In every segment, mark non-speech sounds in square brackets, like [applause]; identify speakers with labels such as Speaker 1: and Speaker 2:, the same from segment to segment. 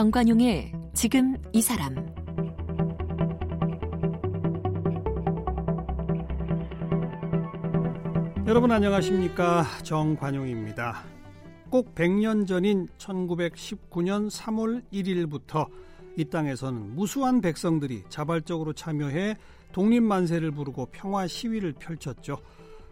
Speaker 1: 정관용의 지금 이 사람
Speaker 2: 여러분 안녕하십니까 정관용입니다. 꼭 100년 전인 1919년 3월 1일부터 이 땅에서는 무수한 백성들이 자발적으로 참여해 독립만세를 부르고 평화 시위를 펼쳤죠.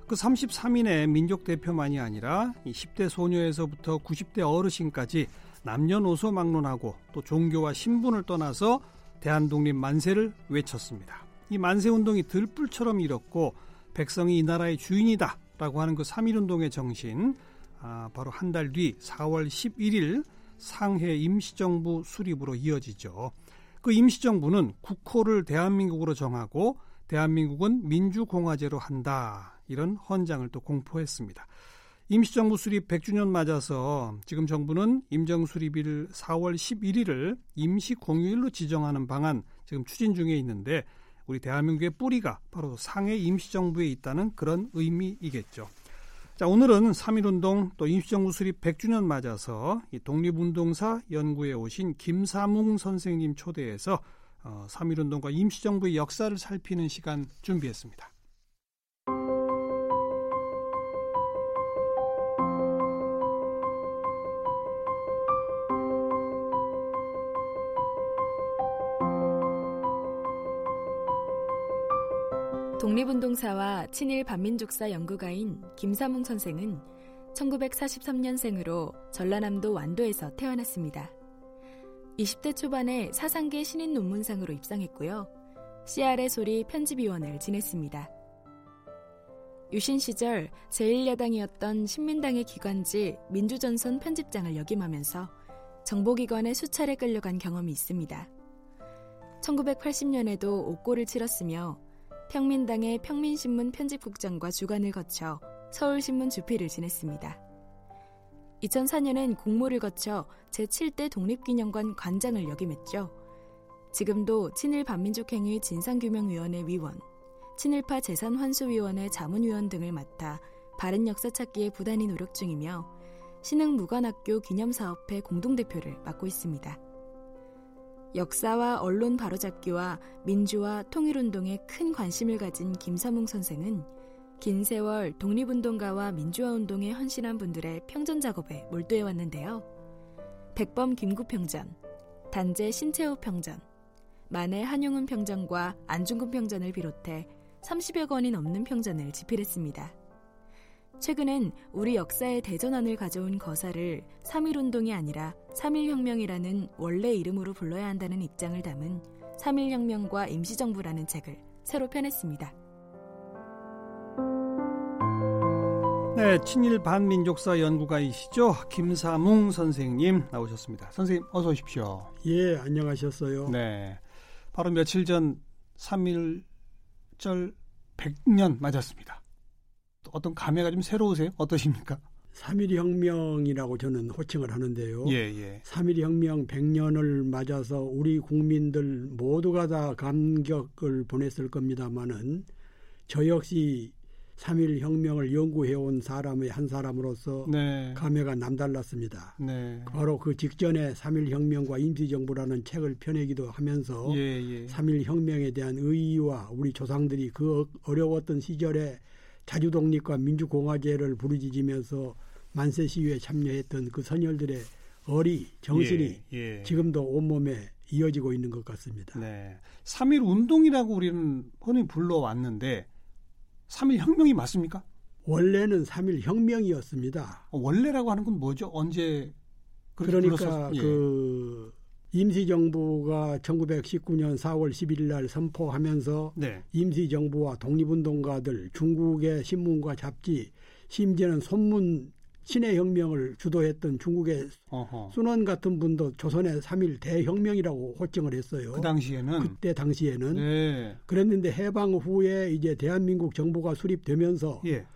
Speaker 2: 그 33인의 민족 대표만이 아니라 10대 소녀에서부터 90대 어르신까지 남녀노소 막론하고 또 종교와 신분을 떠나서 대한독립 만세를 외쳤습니다. 이 만세 운동이 들불처럼 일었고 백성이 이 나라의 주인이다 라고 하는 그 3.1운동의 정신 아, 바로 한 달 뒤 4월 11일 상해 임시정부 수립으로 이어지죠. 그 임시정부는 국호를 대한민국으로 정하고 대한민국은 민주공화제로 한다. 이런 헌장을 또 공포했습니다. 임시정부 수립 100주년 맞아서 지금 정부는 임정수립일 4월 11일을 임시공휴일로 지정하는 방안 지금 추진 중에 있는데 우리 대한민국의 뿌리가 바로 상해 임시정부에 있다는 그런 의미이겠죠. 자, 오늘은 3.1운동 또 임시정부 수립 100주년 맞아서 이 독립운동사 연구에 오신 김사뭉 선생님 초대해서 어, 3.1운동과 임시정부의 역사를 살피는 시간 준비했습니다.
Speaker 3: 독립운동사와 친일 반민족사 연구가인 김사뭉 선생은 1943년생으로 전라남도 완도에서 태어났습니다. 20대 초반에 사상계 신인 논문상으로 입상했고요. CR의 소리 편집위원을 지냈습니다. 유신 시절 제1야당이었던 신민당의 기관지 민주전선 편집장을 역임하면서 정보기관에 수차례 끌려간 경험이 있습니다. 1980년에도 옥고를 치렀으며 평민당의 평민신문 편집국장과 주관을 거쳐 서울신문 주필을 지냈습니다. 2004년엔 공모를 거쳐 제7대 독립기념관 관장을 역임했죠. 지금도 친일 반민족행위 진상규명위원회 위원, 친일파 재산환수위원회 자문위원 등을 맡아 바른 역사 찾기에 부단히 노력 중이며 신흥무관학교 기념사업회 공동대표를 맡고 있습니다. 역사와 언론 바로잡기와 민주화 통일운동에 큰 관심을 가진 김사몽 선생은 긴 세월 독립운동가와 민주화운동에 헌신한 분들의 평전 작업에 몰두해 왔는데요. 백범 김구 평전, 단재 신채호 평전, 만해 한용운 평전과 안중근 평전을 비롯해 30여 권이 넘는 평전을 집필했습니다. 최근엔 우리 역사의 대전환을 가져온 거사를 3.1운동이 아니라 3.1혁명이라는 원래 이름으로 불러야 한다는 입장을 담은 3.1혁명과 임시정부라는 책을 새로 펴냈습니다.
Speaker 2: 네, 친일 반민족사 연구가이시죠. 김사뭉 선생님 나오셨습니다. 선생님 어서 오십시오.
Speaker 4: 예, 안녕하셨어요.
Speaker 2: 네. 바로 며칠 전 3.1절 100년 맞았습니다. 어떤 감회가 좀 새로우세요? 어떠십니까?
Speaker 4: 3.1 혁명이라고 저는 호칭을 하는데요.
Speaker 2: 예, 예.
Speaker 4: 3.1 혁명 100년을 맞아서 우리 국민들 모두가 다 감격을 보냈을 겁니다만은 저 역시 3.1 혁명을 연구해온 사람의 한 사람으로서 네. 감회가 남달랐습니다. 네. 바로 그 직전에 3.1 혁명과 임시정부라는 책을 펴내기도 하면서 예, 예. 3.1 혁명에 대한 의의와 우리 조상들이 그 어려웠던 시절에 자주독립과 민주공화제를 부르짖으면서 만세 시위에 참여했던 그 선열들의 어리 정신이 예, 예. 지금도 온몸에 이어지고 있는 것 같습니다.
Speaker 2: 네. 3.1 운동이라고 우리는 흔히 불러왔는데 3.1 혁명이 맞습니까?
Speaker 4: 원래는 3.1 혁명이었습니다.
Speaker 2: 어, 원래라고 하는 건 뭐죠? 언제
Speaker 4: 그러니까 예. 그 임시정부가 1919년 4월 11일 날 선포하면서 네. 임시정부와 독립운동가들 중국의 신문과 잡지 심지어는 손문 신해혁명을 주도했던 중국의 어허. 순원 같은 분도 조선의 3일 대혁명이라고 호칭을 했어요.
Speaker 2: 그 당시에는
Speaker 4: 그때 당시에는 네. 그랬는데 해방 후에 이제 대한민국 정부가 수립되면서 예.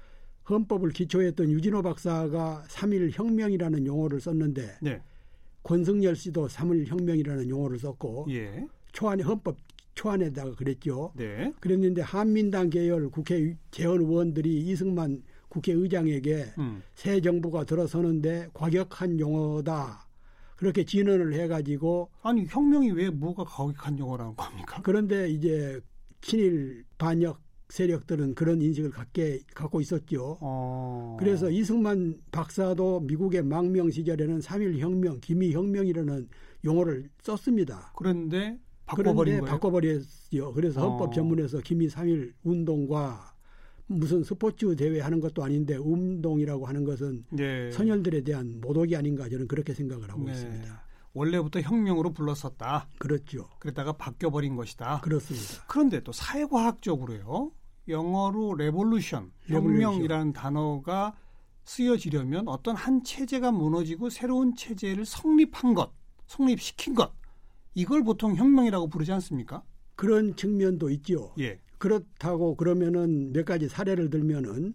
Speaker 4: 헌법을 기초했던 유진호 박사가 3일 혁명이라는 용어를 썼는데 네. 권승열 씨도 3일 혁명이라는 용어를 썼고 예. 초안에 헌법 초안에다가 그랬죠. 네. 그랬는데 한민당 계열 국회 재원 의원들이 이승만 국회의장에게 음. 새 정부가 들어서는데 과격한 용어다. 그렇게 진언을 해가지고
Speaker 2: 아니 혁명이 왜 뭐가 가혹한 용어라는 겁니까?
Speaker 4: 그런데 이제 친일 반역 세력들은 그런 인식을 갖게 갖고 있었죠.
Speaker 2: 어...
Speaker 4: 그래서 이승만 박사도 미국의 망명 시절에는 3일 혁명, 기미 혁명이라는 용어를 썼습니다.
Speaker 2: 그런데 바꿔버린
Speaker 4: 그런데
Speaker 2: 거예요.
Speaker 4: 바꿔버렸죠. 그래서
Speaker 2: 어.
Speaker 4: 헌법 전문에서 기미 3일 운동과 무슨 스포츠 대회 하는 것도 아닌데 운동이라고 하는 것은
Speaker 2: 네.
Speaker 4: 선열들에 대한 모독이 아닌가 저는 그렇게 생각을 하고
Speaker 2: 네.
Speaker 4: 있습니다.
Speaker 2: 원래부터 혁명으로 불렀었다.
Speaker 4: 그렇죠.
Speaker 2: 그랬다가 바뀌어버린 것이다.
Speaker 4: 그렇습니다.
Speaker 2: 그런데 또 사회과학적으로요. 영어로 revolution. 혁명이라는 단어가 쓰여지려면 어떤 한 체제가 무너지고 새로운 체제를 성립한 것, 성립시킨 것. 이걸 보통 혁명이라고 부르지 않습니까?
Speaker 4: 그런 측면도 있죠.
Speaker 2: 예.
Speaker 4: 그렇다고 그러면은 몇 가지 사례를 들면은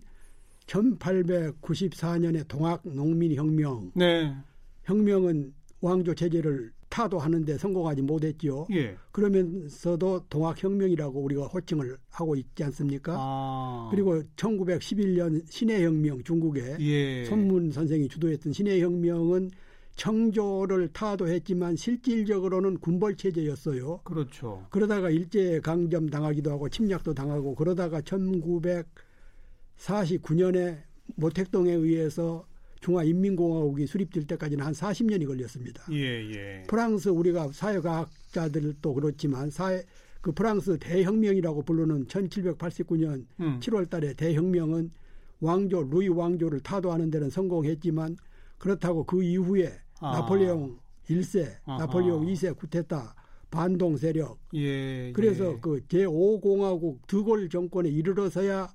Speaker 4: 1894년에 동학 농민 혁명,
Speaker 2: 네.
Speaker 4: 혁명은 왕조 체제를 타도하는데 성공하지 못했지요.
Speaker 2: 예.
Speaker 4: 그러면서도 동학혁명이라고 우리가 호칭을 하고 있지 않습니까?
Speaker 2: 아.
Speaker 4: 그리고 1911년 신해혁명 중국에
Speaker 2: 예.
Speaker 4: 손문 선생이 주도했던 신해혁명은 청조를 타도했지만 실질적으로는 군벌 체제였어요.
Speaker 2: 그렇죠.
Speaker 4: 그러다가 일제 강점 당하기도 하고 침략도 당하고 그러다가 1949년에 모택동에 의해서 중화인민공화국이 수립될 때까지는 한 40년이 걸렸습니다.
Speaker 2: 예, 예.
Speaker 4: 프랑스 우리가 사회과학자들도 그렇지만 사회 그 프랑스 대혁명이라고 부르는 1789년
Speaker 2: 음.
Speaker 4: 7월 달에 대혁명은 왕조 루이 왕조를 타도하는 데는 성공했지만 그렇다고 그 이후에
Speaker 2: 아.
Speaker 4: 나폴레옹 1세,
Speaker 2: 아하.
Speaker 4: 나폴레옹 2세 쿠데타 반동 세력
Speaker 2: 예.
Speaker 4: 그래서
Speaker 2: 예.
Speaker 4: 그 제5공화국 드골 정권에 이르러서야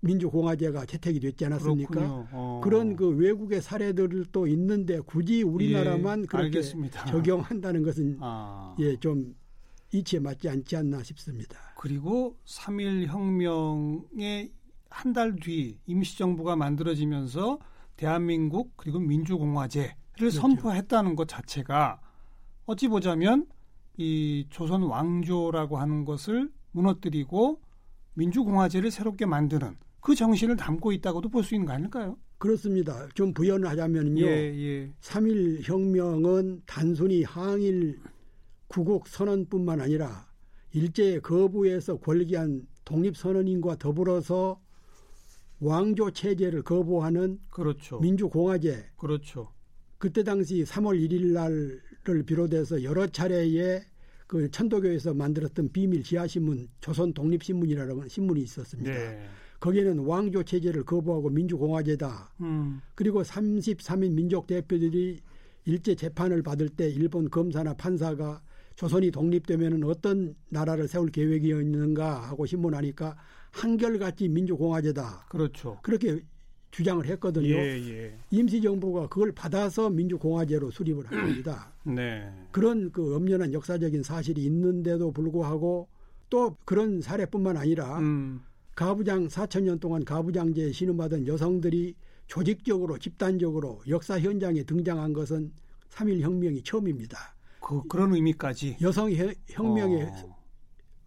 Speaker 4: 민주공화제가 채택이 됐지 않았습니까?
Speaker 2: 어.
Speaker 4: 그런 그 외국의 사례들도 있는데 굳이 우리나라만
Speaker 2: 예,
Speaker 4: 그렇게
Speaker 2: 알겠습니다.
Speaker 4: 적용한다는 것은
Speaker 2: 아.
Speaker 4: 예 좀 이치에 맞지 않지 않나 싶습니다.
Speaker 2: 그리고 3일 혁명의 한 달 뒤 임시정부가 만들어지면서 대한민국 그리고 민주공화제를
Speaker 4: 그렇죠.
Speaker 2: 선포했다는 것 자체가 어찌 보자면 이 조선 왕조라고 하는 것을 무너뜨리고 민주공화제를 새롭게 만드는 그 정신을 담고 있다고도 볼 수 있는 거 아닐까요?
Speaker 4: 그렇습니다. 좀 부연을 하자면요.
Speaker 2: 예, 예.
Speaker 4: 3일 혁명은 단순히 항일 구국 선언뿐만 아니라 일제의 거부에서 권리한 독립 선언인과 더불어서 왕조 체제를 거부하는
Speaker 2: 그렇죠.
Speaker 4: 민주공화제
Speaker 2: 그렇죠.
Speaker 4: 그때 당시 3월 1일 날을 비롯해서 여러 차례의 그 천도교에서 만들었던 비밀 지하신문 조선 독립신문이라는 신문이 있었습니다.
Speaker 2: 네.
Speaker 4: 거기에는 왕조 체제를 거부하고 민주공화제다.
Speaker 2: 음.
Speaker 4: 그리고 33인 민족 대표들이 일제 재판을 받을 때 일본 검사나 판사가 조선이 독립되면 어떤 나라를 세울 계획이었는가 하고 신문하니까 한결같이 민주공화제다.
Speaker 2: 그렇죠.
Speaker 4: 그렇게 주장을 했거든요.
Speaker 2: 예, 예.
Speaker 4: 임시정부가 그걸 받아서 민주공화제로 수립을 한 겁니다. [clears throat]
Speaker 2: 네.
Speaker 4: 그런 그 엄연한 역사적인 사실이 있는데도 불구하고 또 그런 사례뿐만 아니라
Speaker 2: 음.
Speaker 4: 가부장 4천 년 동안 가부장제에 신음하던 여성들이 조직적으로 집단적으로 역사 현장에 등장한 것은 3일 혁명이 처음입니다.
Speaker 2: 그 그런 의미까지
Speaker 4: 여성 혁- 혁명의
Speaker 2: 어.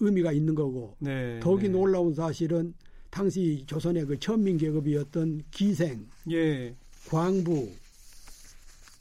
Speaker 4: 의미가 있는 거고
Speaker 2: 네.
Speaker 4: 더욱이
Speaker 2: 네.
Speaker 4: 놀라운 사실은 당시 조선의 그 천민 계급이었던 기생,
Speaker 2: 예.
Speaker 4: 광부,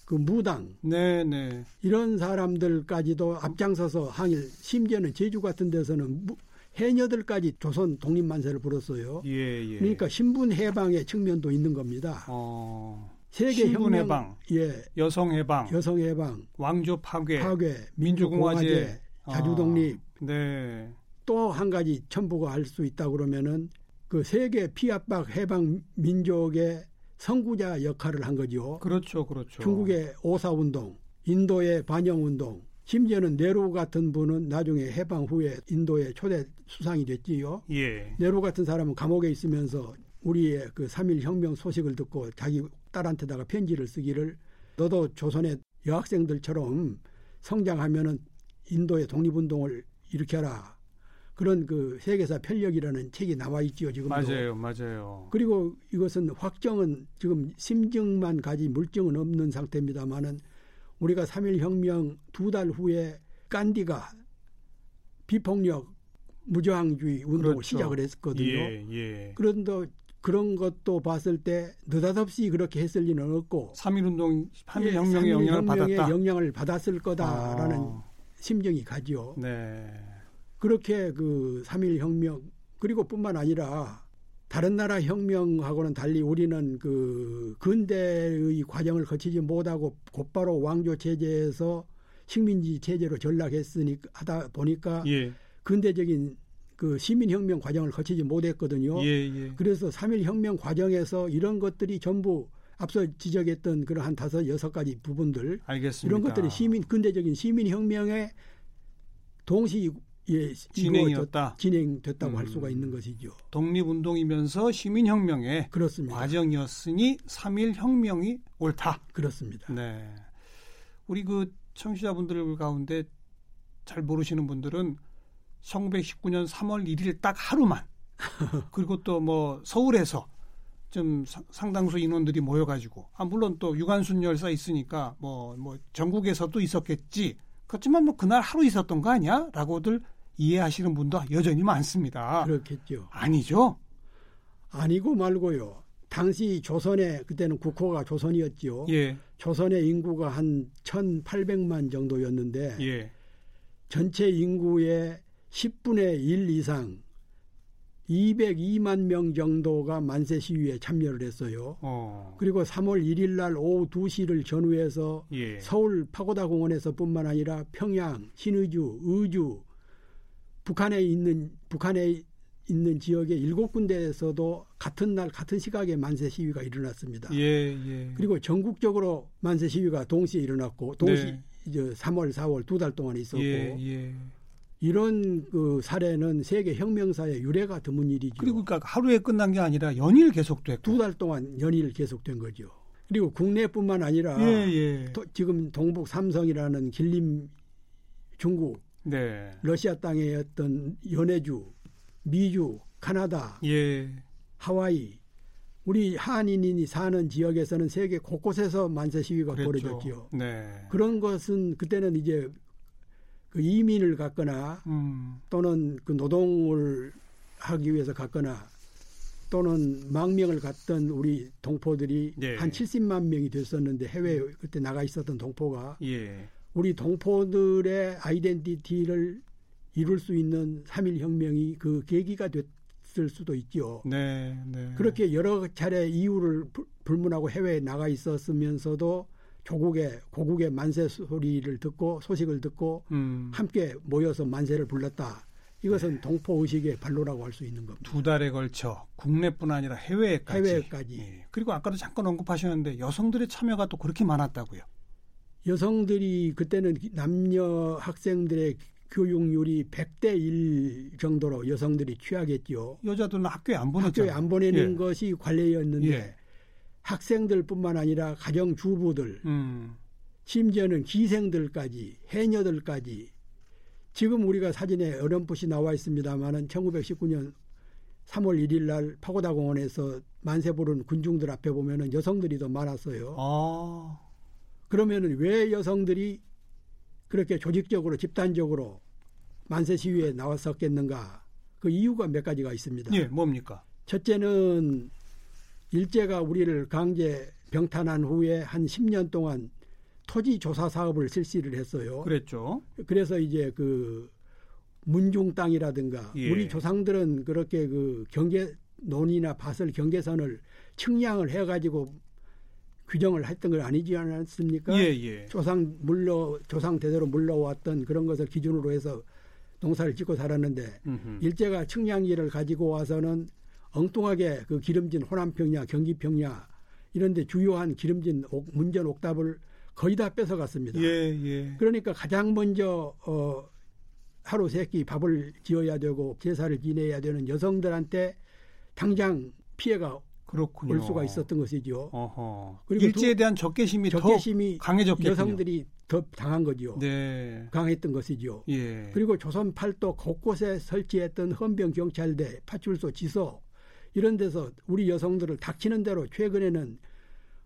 Speaker 4: 그 무당
Speaker 2: 네, 네.
Speaker 4: 이런 사람들까지도 앞장서서 항일 심지어는 제주 같은 데서는 무- 해녀들까지 조선 독립만세를 불었어요.
Speaker 2: 예, 예.
Speaker 4: 그러니까 신분 해방의 측면도 있는 겁니다.
Speaker 2: 어.
Speaker 4: 세계
Speaker 2: 신분
Speaker 4: 혁명,
Speaker 2: 해방,
Speaker 4: 예,
Speaker 2: 여성 해방,
Speaker 4: 여성 해방,
Speaker 2: 왕조 파괴,
Speaker 4: 파괴,
Speaker 2: 민주공화제,
Speaker 4: 민주공화제, 자주 독립
Speaker 2: 아, 네.
Speaker 4: 또 한 가지 첨부가 할 수 있다 그러면은 그 세계 피압박 해방 민족의 선구자 역할을 한 거죠.
Speaker 2: 그렇죠, 그렇죠.
Speaker 4: 중국의 오사운동, 인도의 반영운동, 심지어는 네루 같은 분은 나중에 해방 후에 인도의 초대 수상이 됐지요.
Speaker 2: 예.
Speaker 4: 네루 같은 사람은 감옥에 있으면서 우리의 그 3일 혁명 소식을 듣고 자기 딸한테다가 편지를 쓰기를 너도 조선의 여학생들처럼 성장하면은 인도의 독립운동을 일으켜라. 그런 그 세계사 편력이라는 책이 나와 있지요, 지금도.
Speaker 2: 맞아요, 맞아요.
Speaker 4: 그리고 이것은 확정은 지금 심증만 가지 물증은 없는 상태입니다만은 우리가 3일 혁명 두 달 후에 깐디가 비폭력 무저항주의 운동을
Speaker 2: 그렇죠.
Speaker 4: 시작을 했거든요.
Speaker 2: 예, 예.
Speaker 4: 그런데 그런 것도 봤을 때 느닷없이 그렇게 했을 리는 없고
Speaker 2: 3.1운동, 3.1 혁명의
Speaker 4: 삼일
Speaker 2: 영향을
Speaker 4: 혁명의
Speaker 2: 받았다.
Speaker 4: 영향을 받았을 거다라는
Speaker 2: 아,
Speaker 4: 심정이 가지요.
Speaker 2: 네.
Speaker 4: 그렇게 그 3일 혁명 그리고 뿐만 아니라 다른 나라 혁명하고는 달리 우리는 그 근대의 과정을 거치지 못하고 곧바로 왕조 체제에서 식민지 체제로 전락했으니까 하다 보니까
Speaker 2: 예.
Speaker 4: 근대적인 그 시민혁명 과정을 거치지 못했거든요.
Speaker 2: 예, 예.
Speaker 4: 그래서 3일 혁명 과정에서 이런 것들이 전부 앞서 지적했던 그런 한 다섯 여섯 가지 부분들
Speaker 2: 알겠습니다.
Speaker 4: 이런 것들이 시민 근대적인 시민혁명의 동시 예,
Speaker 2: 진행이었다.
Speaker 4: 진행됐다고 할
Speaker 2: 음.
Speaker 4: 수가 있는 것이죠.
Speaker 2: 독립운동이면서 시민혁명의
Speaker 4: 그렇습니다.
Speaker 2: 과정이었으니 3.1 혁명이 옳다.
Speaker 4: 그렇습니다.
Speaker 2: 네. 우리 그 청취자분들 가운데 잘 모르시는 분들은 1919년 3월 1일 딱 하루만 [laughs] 그리고 또 뭐 서울에서 좀 사- 상당수 인원들이 모여가지고 아 물론 또 유관순 열사 있으니까 뭐뭐 전국에서도 있었겠지 그렇지만 뭐 그날 하루 있었던 거 아니야?라고들 이해하시는 분도 여전히 많습니다.
Speaker 4: 그렇겠죠.
Speaker 2: 아니죠?
Speaker 4: 아니고 말고요. 당시 조선의 그때는 국호가 조선이었지요.
Speaker 2: 예,
Speaker 4: 조선의 인구가 한 1,800만 정도였는데
Speaker 2: 예.
Speaker 4: 전체 인구의 10분의 1 이상 202만 명 정도가 만세 시위에 참여를 했어요.
Speaker 2: 어,
Speaker 4: 그리고 3월 1일 날 오후 2시를 전후해서
Speaker 2: 예.
Speaker 4: 서울 파고다 공원에서뿐만 아니라 평양, 신의주, 의주, 북한에 있는 북한에 있는 지역의 일곱 군데에서도 같은 날 같은 시각에 만세 시위가 일어났습니다.
Speaker 2: 예, 예.
Speaker 4: 그리고 전국적으로 만세 시위가 동시에 일어났고 동시
Speaker 2: 네.
Speaker 4: 이제 3월, 4월 두 달 동안 있었고
Speaker 2: 예, 예.
Speaker 4: 이런 그 사례는 세계 혁명사의 유례가 드문 일이죠.
Speaker 2: 그리고 그러니까 하루에 끝난 게 아니라 연일 계속됐고.
Speaker 4: 두 달 동안 연일 계속된 거죠. 그리고 국내뿐만 아니라
Speaker 2: 예, 예.
Speaker 4: 도- 지금 동북 삼성이라는 길림 중국
Speaker 2: 네.
Speaker 4: 러시아 땅의 어떤 연해주, 미주, 카나다,
Speaker 2: 예.
Speaker 4: 하와이 우리 한인이 사는 지역에서는 세계 곳곳에서 만세 시위가
Speaker 2: 그랬죠.
Speaker 4: 벌어졌지요.
Speaker 2: 네.
Speaker 4: 그런 것은 그때는 이제 그 이민을 갔거나
Speaker 2: 음.
Speaker 4: 또는 그 노동을 하기 위해서 갔거나 또는 망명을 갔던 우리 동포들이
Speaker 2: 예.
Speaker 4: 한 70만 명이 됐었는데 해외에 그때 나가 있었던 동포가
Speaker 2: 예.
Speaker 4: 우리 동포들의 아이덴티티를 이룰 수 있는 3.1 혁명이 그 계기가 됐을 수도 있죠.
Speaker 2: 네, 네.
Speaker 4: 그렇게 여러 차례 이유를 불- 불문하고 해외에 나가 있었으면서도 조국의 고국의 만세 소리를 듣고 소식을 듣고
Speaker 2: 음.
Speaker 4: 함께 모여서 만세를 불렀다. 이것은 동포 의식의 발로라고 할 수 있는 겁니다.
Speaker 2: 두 달에 걸쳐 국내뿐 아니라 해외까지.
Speaker 4: 해외까지.
Speaker 2: 예. 그리고 아까도 잠깐 언급하셨는데 여성들의 참여가 또 그렇게 많았다고요.
Speaker 4: 여성들이 그때는 남녀 학생들의 교육률이 100대 1 정도로 여성들이 취하겠죠.
Speaker 2: 여자들은 학교에 안 보냈잖아요.
Speaker 4: 학교에 안 보내는
Speaker 2: 예.
Speaker 4: 것이 관례였는데
Speaker 2: 예.
Speaker 4: 학생들뿐만 아니라 가정 주부들
Speaker 2: 음.
Speaker 4: 심지어는 기생들까지 해녀들까지 지금 우리가 사진에 어렴풋이 나와 있습니다만은 1919년 3월 1일 날 파고다 공원에서 만세 부른 군중들 앞에 보면은 여성들이 더 많았어요.
Speaker 2: 아.
Speaker 4: 그러면은 왜 여성들이 그렇게 조직적으로 집단적으로 만세 시위에 나왔었겠는가? 그 이유가 몇 가지가 있습니다.
Speaker 2: 예, 뭡니까?
Speaker 4: 첫째는 일제가 우리를 강제 병탄한 후에 한 10년 동안 토지 조사 사업을 실시를 했어요.
Speaker 2: 그랬죠.
Speaker 4: 그래서 이제 그 문중 땅이라든가
Speaker 2: 예.
Speaker 4: 우리 조상들은 그렇게 그 경계 논이나 밭을 경계선을 측량을 해가지고 규정을 했던 건 아니지 않았습니까?
Speaker 2: 예, 예.
Speaker 4: 조상 물러 조상 대대로 물러왔던 그런 것을 기준으로 해서 농사를 짓고 살았는데
Speaker 2: 음흠.
Speaker 4: 일제가 측량기를 가지고 와서는 엉뚱하게 그 기름진 호남 평야, 경기 평야 이런데 주요한 기름진 옥, 문전 옥답을 거의 다 뺏어갔습니다.
Speaker 2: 예, 예.
Speaker 4: 그러니까 가장 먼저 어, 하루 세 끼 밥을 지어야 되고 제사를 지내야 되는 여성들한테 당장 피해가
Speaker 2: 그렇군요.
Speaker 4: 올 수가 있었던 것이죠.
Speaker 2: 어허.
Speaker 4: 그리고
Speaker 2: 일제에
Speaker 4: 두-
Speaker 2: 대한 적개심이,
Speaker 4: 적개심이
Speaker 2: 더 강해졌겠군요.
Speaker 4: 여성들이 더 당한 거죠.
Speaker 2: 네.
Speaker 4: 강했던 것이죠.
Speaker 2: 예.
Speaker 4: 그리고 조선 팔도 곳곳에 설치했던 헌병 경찰대, 파출소, 지소 이런 데서 우리 여성들을 닥치는 대로 최근에는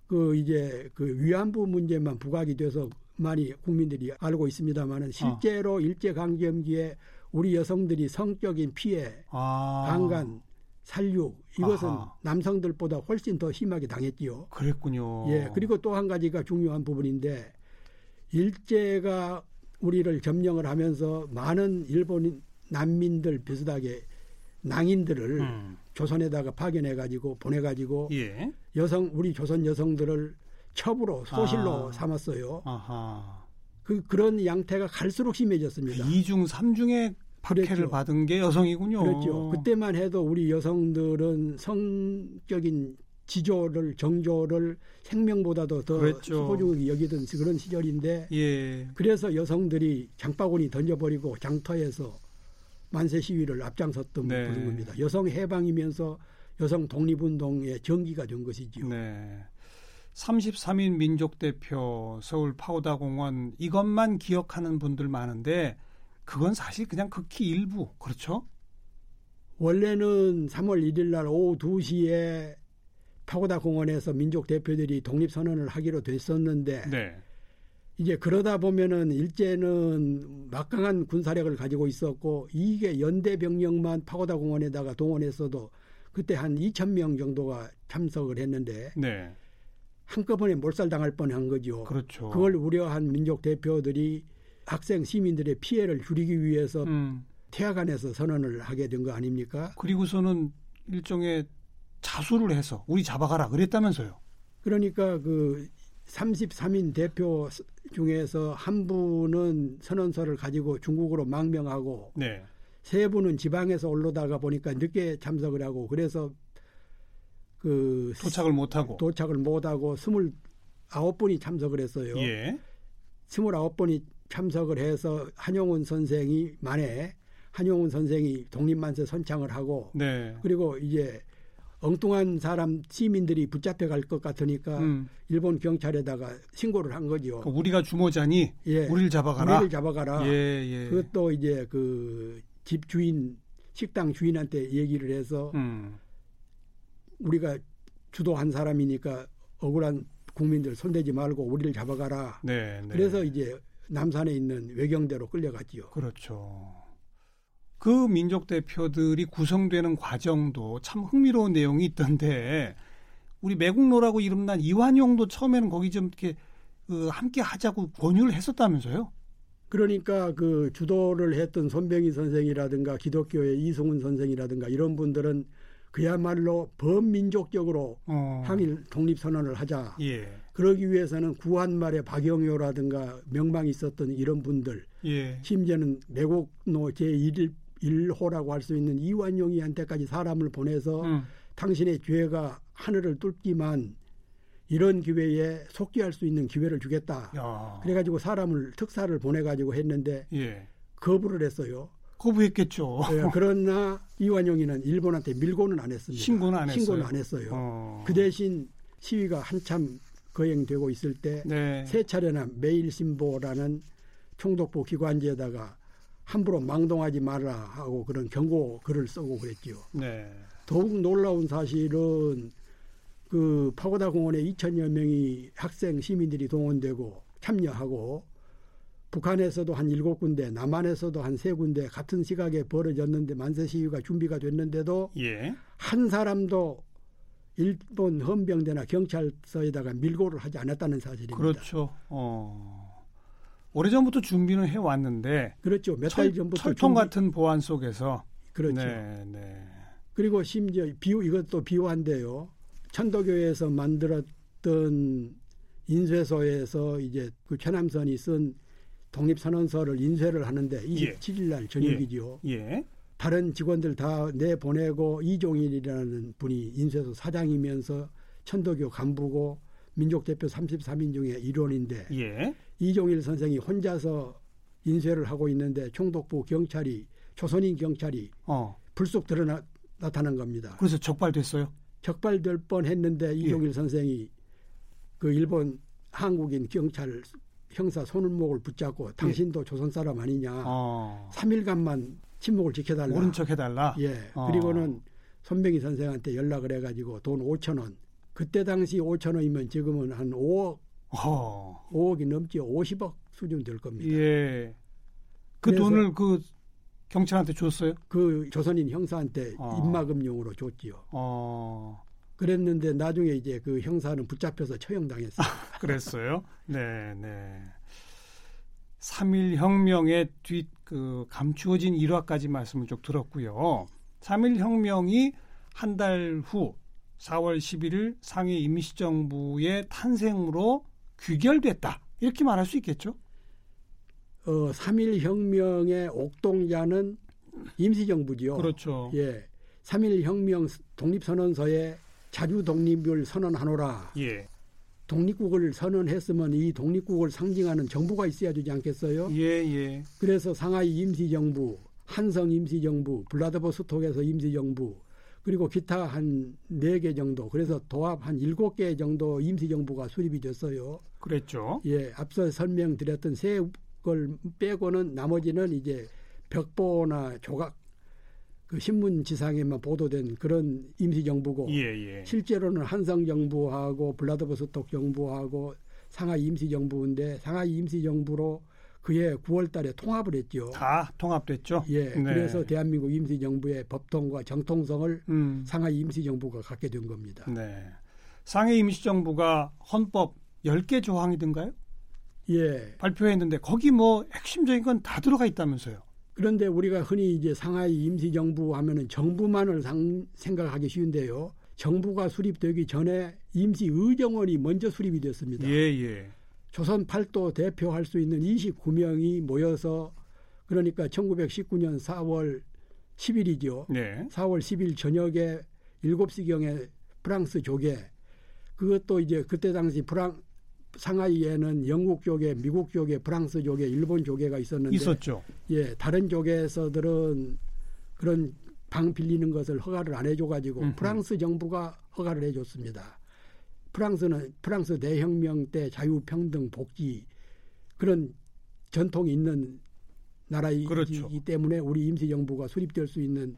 Speaker 4: 그 이제 그 위안부 문제만 부각이 돼서 많이 국민들이 알고 있습니다만은 실제로 일제 강점기에 우리 여성들이 성적인 피해,
Speaker 2: 아.
Speaker 4: 강간, 살육 이것은
Speaker 2: 아하.
Speaker 4: 남성들보다 훨씬 더 심하게 당했지요.
Speaker 2: 그랬군요.
Speaker 4: 예, 그리고 또 한 가지가 중요한 부분인데 일제가 우리를 점령을 하면서 많은 일본 난민들 비슷하게 낭인들을
Speaker 2: 음.
Speaker 4: 조선에다가 파견해 가지고 보내 가지고
Speaker 2: 예.
Speaker 4: 여성 우리 조선 여성들을 첩으로 소실로
Speaker 2: 아.
Speaker 4: 삼았어요.
Speaker 2: 아하.
Speaker 4: 그 그런 양태가 갈수록 심해졌습니다.
Speaker 2: 그 이중 삼중의 박해를
Speaker 4: 그랬죠.
Speaker 2: 받은 게 여성이군요.
Speaker 4: 그렇죠. 그때만 해도 우리 여성들은 성적인 지조를 정조를 생명보다도 더
Speaker 2: 그랬죠.
Speaker 4: 소중히 여기던 그런 시절인데
Speaker 2: 예.
Speaker 4: 그래서 여성들이 장바구니 던져버리고 장터에서 만세 시위를 앞장섰던
Speaker 2: 네.
Speaker 4: 그런 겁니다. 여성 해방이면서 여성 독립운동의 전기가 된 것이지요.
Speaker 2: 네. 33인 민족 대표 서울 파우다 공원 이것만 기억하는 분들 많은데 그건 사실 그냥 극히 일부 그렇죠?
Speaker 4: 원래는 3월 1일 날 오후 2시에 파고다 공원에서 민족 대표들이 독립 선언을 하기로 됐었는데
Speaker 2: 네.
Speaker 4: 이제 그러다 보면은 일제는 막강한 군사력을 가지고 있었고 이게 연대 병력만 파고다 공원에다가 동원했어도 그때 한 2천 명 정도가 참석을 했는데
Speaker 2: 네.
Speaker 4: 한꺼번에 몰살당할 뻔한 거죠.
Speaker 2: 그렇죠.
Speaker 4: 그걸 우려한 민족 대표들이 학생 시민들의 피해를 줄이기 위해서
Speaker 2: 음.
Speaker 4: 태화관에서 선언을 하게 된 거 아닙니까?
Speaker 2: 그리고서는 일종의 자수를 해서 우리 잡아가라 그랬다면서요.
Speaker 4: 그러니까 그 33인 대표 중에서 한 분은 선언서를 가지고 중국으로 망명하고
Speaker 2: 네.
Speaker 4: 세 분은 지방에서 올라다가 보니까 늦게 참석을 하고 그래서 그
Speaker 2: 도착을 못 하고.
Speaker 4: 도착을 못 하고 29분이 참석을 했어요.
Speaker 2: 예.
Speaker 4: 29번이 참석을 해서 한용운 선생이 만에 한용운 선생이 독립만세 선창을 하고
Speaker 2: 네.
Speaker 4: 그리고 이제 엉뚱한 사람 시민들이 붙잡혀 갈 것 같으니까
Speaker 2: 음.
Speaker 4: 일본 경찰에다가 신고를 한 거죠.
Speaker 2: 그 우리가 주모자니
Speaker 4: 예.
Speaker 2: 우리를 잡아가라.
Speaker 4: 우리를 잡아가라.
Speaker 2: 예, 예.
Speaker 4: 그것도 이제 그 집 주인 식당 주인한테 얘기를 해서
Speaker 2: 음.
Speaker 4: 우리가 주도한 사람이니까 억울한 국민들 손대지 말고 우리를 잡아가라.
Speaker 2: 네, 네.
Speaker 4: 그래서 이제 남산에 있는 외경대로 끌려갔지요.
Speaker 2: 그렇죠. 그 민족 대표들이 구성되는 과정도 참 흥미로운 내용이 있던데 우리 매국노라고 이름난 이완용도 처음에는 거기 좀 이렇게 그 함께 하자고 권유를 했었다면서요?
Speaker 4: 그러니까 그 주도를 했던 손병희 선생이라든가 기독교의 이승훈 선생이라든가 이런 분들은 그야말로 범민족적으로
Speaker 2: 어.
Speaker 4: 항일 독립 선언을 하자.
Speaker 2: 예.
Speaker 4: 그러기 위해서는 구한말의 박영효라든가 명망이 있었던 이런 분들
Speaker 2: 예.
Speaker 4: 심지어는 매국노 제1 1호라고 할 수 있는 이완용이한테까지 사람을 보내서
Speaker 2: 음.
Speaker 4: 당신의 죄가 하늘을 뚫지만 이런 기회에 속기할 수 있는 기회를 주겠다.
Speaker 2: 야.
Speaker 4: 그래가지고 사람을 특사를 보내가지고 했는데
Speaker 2: 예.
Speaker 4: 거부를 했어요.
Speaker 2: 거부했겠죠.
Speaker 4: 예, 그러나 이완용이는 일본한테 밀고는 안 했습니다.
Speaker 2: 신고는 안 했어요.
Speaker 4: 신고는 안 했어요.
Speaker 2: 어.
Speaker 4: 그 대신 시위가 한참 거행되고 있을 때세
Speaker 2: 네.
Speaker 4: 차례나 매일신보라는 총독부 기관지에다가 함부로 망동하지 말라 하고 그런 경고 글을 쓰고 그랬지요.
Speaker 2: 네.
Speaker 4: 더욱 놀라운 사실은 그 파고다 공원에 2천여 명이 학생 시민들이 동원되고 참여하고 북한에서도 한 일곱 군데, 남한에서도 한 세 군데 같은 시각에 벌어졌는데 만세 시위가 준비가 됐는데도
Speaker 2: 예.
Speaker 4: 한 사람도 일본 헌병대나 경찰서에다가 밀고를 하지 않았다는 사실입니다.
Speaker 2: 그렇죠. 어. 오래전부터 준비는 해 왔는데
Speaker 4: 그렇죠. 몇 달 전부터
Speaker 2: 철통
Speaker 4: 준비-
Speaker 2: 같은 보안 속에서
Speaker 4: 그렇죠.
Speaker 2: 네, 네.
Speaker 4: 그리고 심지어 비유 이것도 비유한데요. 천도교에서 만들었던 인쇄소에서 이제 그 최남선이 쓴 독립선언서를 인쇄를 하는데 27일 날 저녁이죠.
Speaker 2: 예.
Speaker 4: 다른 직원들 다 내보내고 이종일이라는 분이 인쇄소 사장이면서 천도교 간부고 민족대표 33인 중에 일원인데
Speaker 2: 예.
Speaker 4: 이종일 선생이 혼자서 인쇄를 하고 있는데 총독부 경찰이 조선인 경찰이
Speaker 2: 어.
Speaker 4: 불쑥 드러나 나타난 겁니다.
Speaker 2: 그래서 적발됐어요.
Speaker 4: 적발될 뻔했는데 이종일 선생이 그 일본 한국인 경찰 형사 손을목을 붙잡고 당신도 조선 사람 아니냐.
Speaker 2: 어.
Speaker 4: 3일간만 침묵을 지켜달라.
Speaker 2: 모른 척 해달라.
Speaker 4: 예.
Speaker 2: 어.
Speaker 4: 그리고는 손병희 선생한테 연락을 해가지고 돈 5천 원. 그때 당시 5천 원이면 지금은 한 5억,
Speaker 2: 어.
Speaker 4: 5억이 넘지 50억 수준 될 겁니다.
Speaker 2: 예. 그 돈을 그 경찰한테 줬어요?
Speaker 4: 그 조선인 형사한테
Speaker 2: 어.
Speaker 4: 입막음용으로 줬지요.
Speaker 2: 어,
Speaker 4: 그랬는데 나중에 이제 그 형사는 붙잡혀서 처형당했어요. [laughs]
Speaker 2: 그랬어요? 네, 네. 3일 혁명의 뒷 그 감추어진 일화까지 말씀을 쭉 들었고요. 3일 혁명이 한 달 후 4월 11일 상해 임시정부의 탄생으로 귀결됐다. 이렇게 말할 수 있겠죠?
Speaker 4: 어, 3일 혁명의 옥동자는 임시정부지요.
Speaker 2: 그렇죠.
Speaker 4: 예. 3일 혁명 독립선언서에 자주 독립을 선언하노라.
Speaker 2: 예.
Speaker 4: 독립국을 선언했으면 이 독립국을 상징하는 정부가 있어야 되지 않겠어요?
Speaker 2: 예, 예.
Speaker 4: 그래서 상하이 임시정부, 한성 임시정부, 블라드보스톡에서 임시정부, 그리고 기타 한 네 개 정도, 그래서 도합 한 일곱 개 정도 임시정부가 수립이 됐어요.
Speaker 2: 그랬죠.
Speaker 4: 예, 앞서 설명드렸던 세 걸 빼고는 나머지는 이제 벽보나 조각, 그 신문 지상에만 보도된 그런 임시 정부고,
Speaker 2: 예, 예.
Speaker 4: 실제로는 한성 정부하고 블라드보스톡 정부하고 상하이 임시 정부인데 상하이 임시 정부로 그해 9월 달에 통합을 했죠.
Speaker 2: 다 통합됐죠.
Speaker 4: 예,
Speaker 2: 네.
Speaker 4: 그래서 대한민국 임시 정부의 법통과 정통성을
Speaker 2: 음.
Speaker 4: 상하이 임시 정부가 갖게 된 겁니다.
Speaker 2: 네. 상해 임시 정부가 헌법 10개 조항이든가요?
Speaker 4: 예,
Speaker 2: 발표했는데 거기 뭐 핵심적인 건 다 들어가 있다면서요.
Speaker 4: 그런데 우리가 흔히 이제 상하이 임시정부 하면은 정부만을 상, 생각하기 쉬운데요. 정부가 수립되기 전에 임시의정원이 먼저 수립이 됐습니다.
Speaker 2: 예, 예.
Speaker 4: 조선 팔도 대표할 수 있는 29명이 모여서 그러니까 1919년 4월 10일이죠.
Speaker 2: 네.
Speaker 4: 4월 10일 저녁에 7시경에 프랑스 조개 그것도 이제 그때 당시 프랑 상하이에는 영국 조개, 미국 조개, 프랑스 조개, 일본 조개가 있었는데
Speaker 2: 있었죠.
Speaker 4: 예, 다른 조개에서들은 그런 방 빌리는 것을 허가를 안 해줘 가지고
Speaker 2: 음흠.
Speaker 4: 프랑스 정부가 허가를 해줬습니다. 프랑스는 프랑스 대혁명 때 자유평등 복지 그런 전통이 있는 나라이기
Speaker 2: 그렇죠.
Speaker 4: 때문에 우리 임시정부가 수립될 수 있는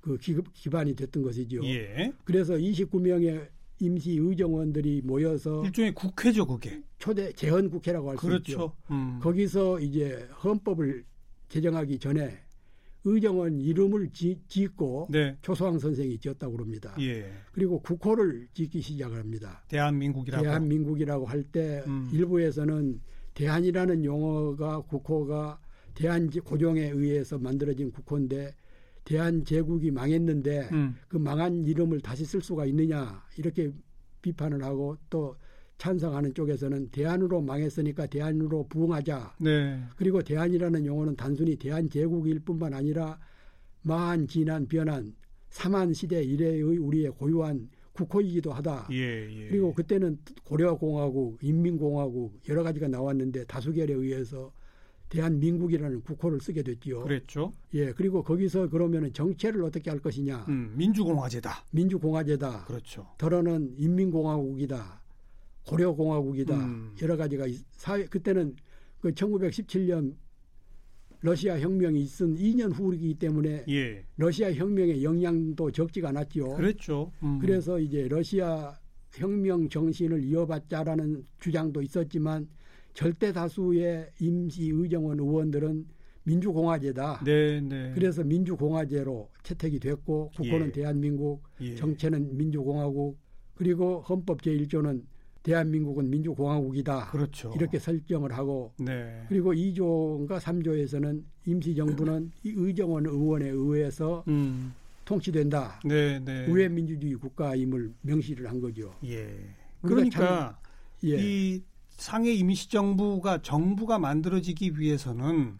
Speaker 4: 그 기, 기반이 됐던 것이죠.
Speaker 2: 예.
Speaker 4: 그래서 29명의 임시 의정원들이 모여서
Speaker 2: 일종의 국회죠, 그게.
Speaker 4: 초대 재헌 국회라고 할수 있죠.
Speaker 2: 그렇죠. 음.
Speaker 4: 거기서 이제 헌법을 개정하기 전에 의정원 이름을 지, 짓고
Speaker 2: 네.
Speaker 4: 조소왕 선생이 지었다고 그럽니다.
Speaker 2: 예.
Speaker 4: 그리고 국호를 짓기 시작을 합니다.
Speaker 2: 대한민국이라고.
Speaker 4: 대한민국이라고 할때
Speaker 2: 음.
Speaker 4: 일부에서는 대한이라는 용어가 국호가 대한 고종에 의해서 만들어진 국호인데 대한 제국이 망했는데
Speaker 2: 음.
Speaker 4: 그 망한 이름을 다시 쓸 수가 있느냐 이렇게 비판을 하고 또 찬성하는 쪽에서는 대한으로 망했으니까 대한으로 부흥하자.
Speaker 2: 네.
Speaker 4: 그리고 대한이라는 용어는 단순히 대한 제국일 뿐만 아니라 마한 진한 변한 삼한 시대 이래의 우리의 고유한 국호이기도 하다.
Speaker 2: 예, 예.
Speaker 4: 그리고 그때는 고려공화국, 인민공화국 여러 가지가 나왔는데 다수결에 의해서 대한민국이라는 국호를 쓰게 됐지요.
Speaker 2: 그랬죠.
Speaker 4: 예, 그리고 거기서 그러면은 정체를 어떻게 할 것이냐?
Speaker 2: 음, 민주공화제다.
Speaker 4: 민주공화제다.
Speaker 2: 그렇죠.
Speaker 4: 더러는 인민공화국이다. 고려공화국이다.
Speaker 2: 음.
Speaker 4: 여러 가지가 있- 사회 그때는 그 1917년 러시아 혁명이 있은 2년 후이기 때문에
Speaker 2: 예.
Speaker 4: 러시아 혁명의 영향도 적지가 않았지요.
Speaker 2: 그랬죠. 음.
Speaker 4: 그래서 이제 러시아 혁명 정신을 이어받자라는 주장도 있었지만 절대 다수의 임시 의정원 의원들은 민주공화제다.
Speaker 2: 네, 네.
Speaker 4: 그래서 민주공화제로 채택이 됐고 국호는
Speaker 2: 예.
Speaker 4: 대한민국,
Speaker 2: 예.
Speaker 4: 정체는 민주공화국, 그리고 헌법 제1조는 대한민국은 민주공화국이다.
Speaker 2: 그렇죠.
Speaker 4: 이렇게 설정을 하고
Speaker 2: 네.
Speaker 4: 그리고 2조인가 3조에서는 임시정부는 이 의정원 의원에 의해서
Speaker 2: 음.
Speaker 4: 통치된다.
Speaker 2: 네, 네.
Speaker 4: 우회 민주주의 국가임을 명시를 한 거죠.
Speaker 2: 예.
Speaker 4: 우리가
Speaker 2: 그러니까
Speaker 4: 예,
Speaker 2: 이 상해 임시정부가 정부가 만들어지기 위해서는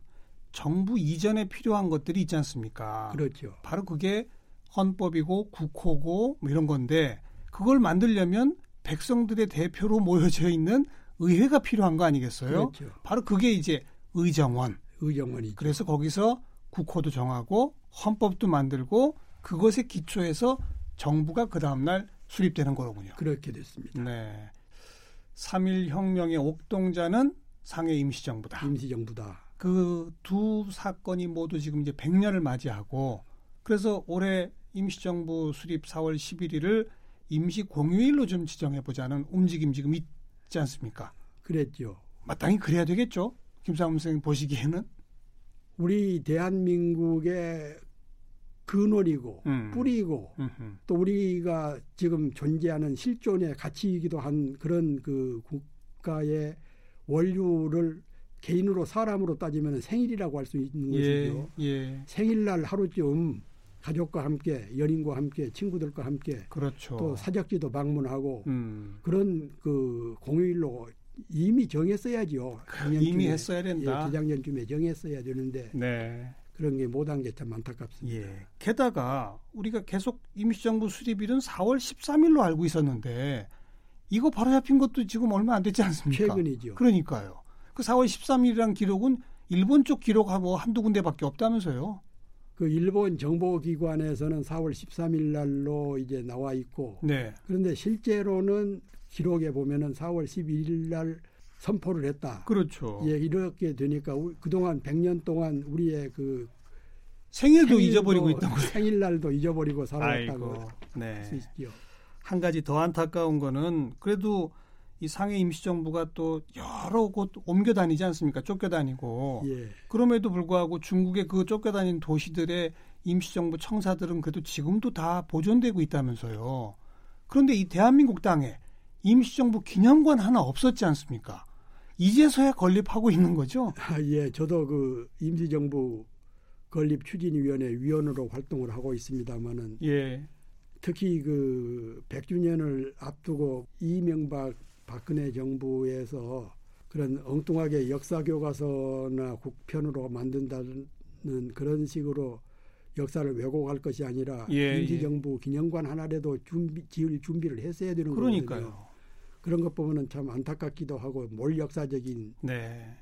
Speaker 2: 정부 이전에 필요한 것들이 있지 않습니까?
Speaker 4: 그렇죠.
Speaker 2: 바로 그게 헌법이고 국호고 뭐 이런 건데 그걸 만들려면 백성들의 대표로 모여져 있는 의회가 필요한 거 아니겠어요?
Speaker 4: 그렇죠.
Speaker 2: 바로 그게 이제 의정원.
Speaker 4: 의정원이
Speaker 2: 그래서 거기서 국호도 정하고 헌법도 만들고 그것에 기초해서 정부가 그 다음날 수립되는 거로군요.
Speaker 4: 그렇게 됐습니다.
Speaker 2: 네. 3일 혁명의 옥동자는 상해 임시정부다.
Speaker 4: 임시정부다.
Speaker 2: 그 두 사건이 모두 지금 이제 100년을 맞이하고 그래서 올해 임시정부 수립 4월 11일을 임시 공휴일로 좀 지정해 보자는 움직임 지금 있지 않습니까?
Speaker 4: 그랬죠.
Speaker 2: 마땅히 그래야 되겠죠. 김상훈 선생님 보시기에는
Speaker 4: 우리 대한민국의 근원이고
Speaker 2: 음.
Speaker 4: 뿌리고
Speaker 2: 음흠.
Speaker 4: 또 우리가 지금 존재하는 실존의 가치이기도 한 그런 그 국가의 원류를 개인으로 사람으로 따지면 생일이라고 할 수 있는
Speaker 2: 예,
Speaker 4: 것이죠.
Speaker 2: 예,
Speaker 4: 생일날 하루쯤 가족과 함께 연인과 함께 친구들과 함께
Speaker 2: 그렇죠.
Speaker 4: 또 사적지도 방문하고
Speaker 2: 음.
Speaker 4: 그런 그 공휴일로 이미 정했어야죠. 작년쯤에.
Speaker 2: 이미 했어야 된다.
Speaker 4: 예, 재작년쯤에 정했어야 되는데
Speaker 2: 네.
Speaker 4: 그런 게 못한 게 참 안타깝습니다.
Speaker 2: 예. 게다가 우리가 계속 임시정부 수립일은 4월 13일로 알고 있었는데 이거 바로 잡힌 것도 지금 얼마 안 되지 않습니까?
Speaker 4: 최근이죠.
Speaker 2: 그러니까요. 그 4월 13일이란 기록은 일본 쪽 기록하고 한두 군데밖에 없다면서요.
Speaker 4: 그 일본 정보기관에서는 4월 13일 날로 이제 나와 있고
Speaker 2: 네.
Speaker 4: 그런데 실제로는 기록에 보면은 4월 12일 날 선포를 했다.
Speaker 2: 그렇죠.
Speaker 4: 예, 이렇게 되니까 우- 그동안 100년 동안 우리의 그
Speaker 2: 생일도
Speaker 4: 생일도
Speaker 2: 잊어버리고 있다고요.
Speaker 4: 생일날도 잊어버리고 살아왔다고.
Speaker 2: 네.
Speaker 4: 할수 있죠.
Speaker 2: 한 가지 더 안타까운 거는 그래도 이 상해 임시정부가 또 여러 곳 옮겨 다니지 않습니까? 쫓겨 다니고.
Speaker 4: 예.
Speaker 2: 그럼에도 불구하고 중국의 그 쫓겨 다닌 도시들의 임시정부 청사들은 그래도 지금도 다 보존되고 있다면서요. 그런데 이 대한민국 땅에 임시정부 기념관 하나 없었지 않습니까? 이제서야 건립하고 있는 거죠. [laughs]
Speaker 4: 아, 예, 저도 그 임시정부 건립 추진위원회 위원으로 활동을 하고 있습니다만은
Speaker 2: 예,
Speaker 4: 특히 그 100주년을 앞두고 이명박 박근혜 정부에서 그런 엉뚱하게 역사 교과서나 국편으로 만든다는 그런 식으로 역사를 왜곡할 것이 아니라
Speaker 2: 예,
Speaker 4: 임시정부 기념관 하나라도 준비, 지을 준비를 했어야 되는 거거든요.
Speaker 2: 그러니까요.
Speaker 4: 그런 것 보면은 참 안타깝기도 하고 몰 역사적인
Speaker 2: 네.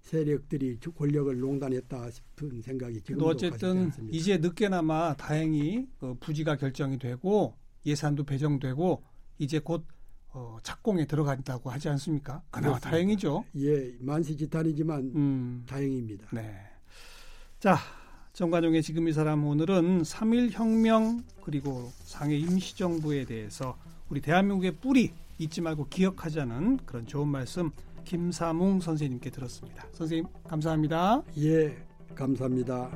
Speaker 4: 세력들이 주- 권력을 농단했다 싶은 생각이 지금도
Speaker 2: 어쨌든
Speaker 4: 않습니다.
Speaker 2: 이제 늦게나마 다행히 그 부지가 결정이 되고 예산도 배정되고 이제 곧 어, 착공에 들어간다고 하지 않습니까? 그나마
Speaker 4: 그렇습니다.
Speaker 2: 다행이죠.
Speaker 4: 예, 만시지탄이지만
Speaker 2: 음.
Speaker 4: 다행입니다.
Speaker 2: 네. 자, 정관용의 지금 이 사람 오늘은 3.1 혁명 그리고 상해 임시정부에 대해서 우리 대한민국의 뿌리 잊지 말고 기억하자는 그런 좋은 말씀 김사뭉 선생님께 들었습니다. 선생님 감사합니다.
Speaker 4: 예, 감사합니다.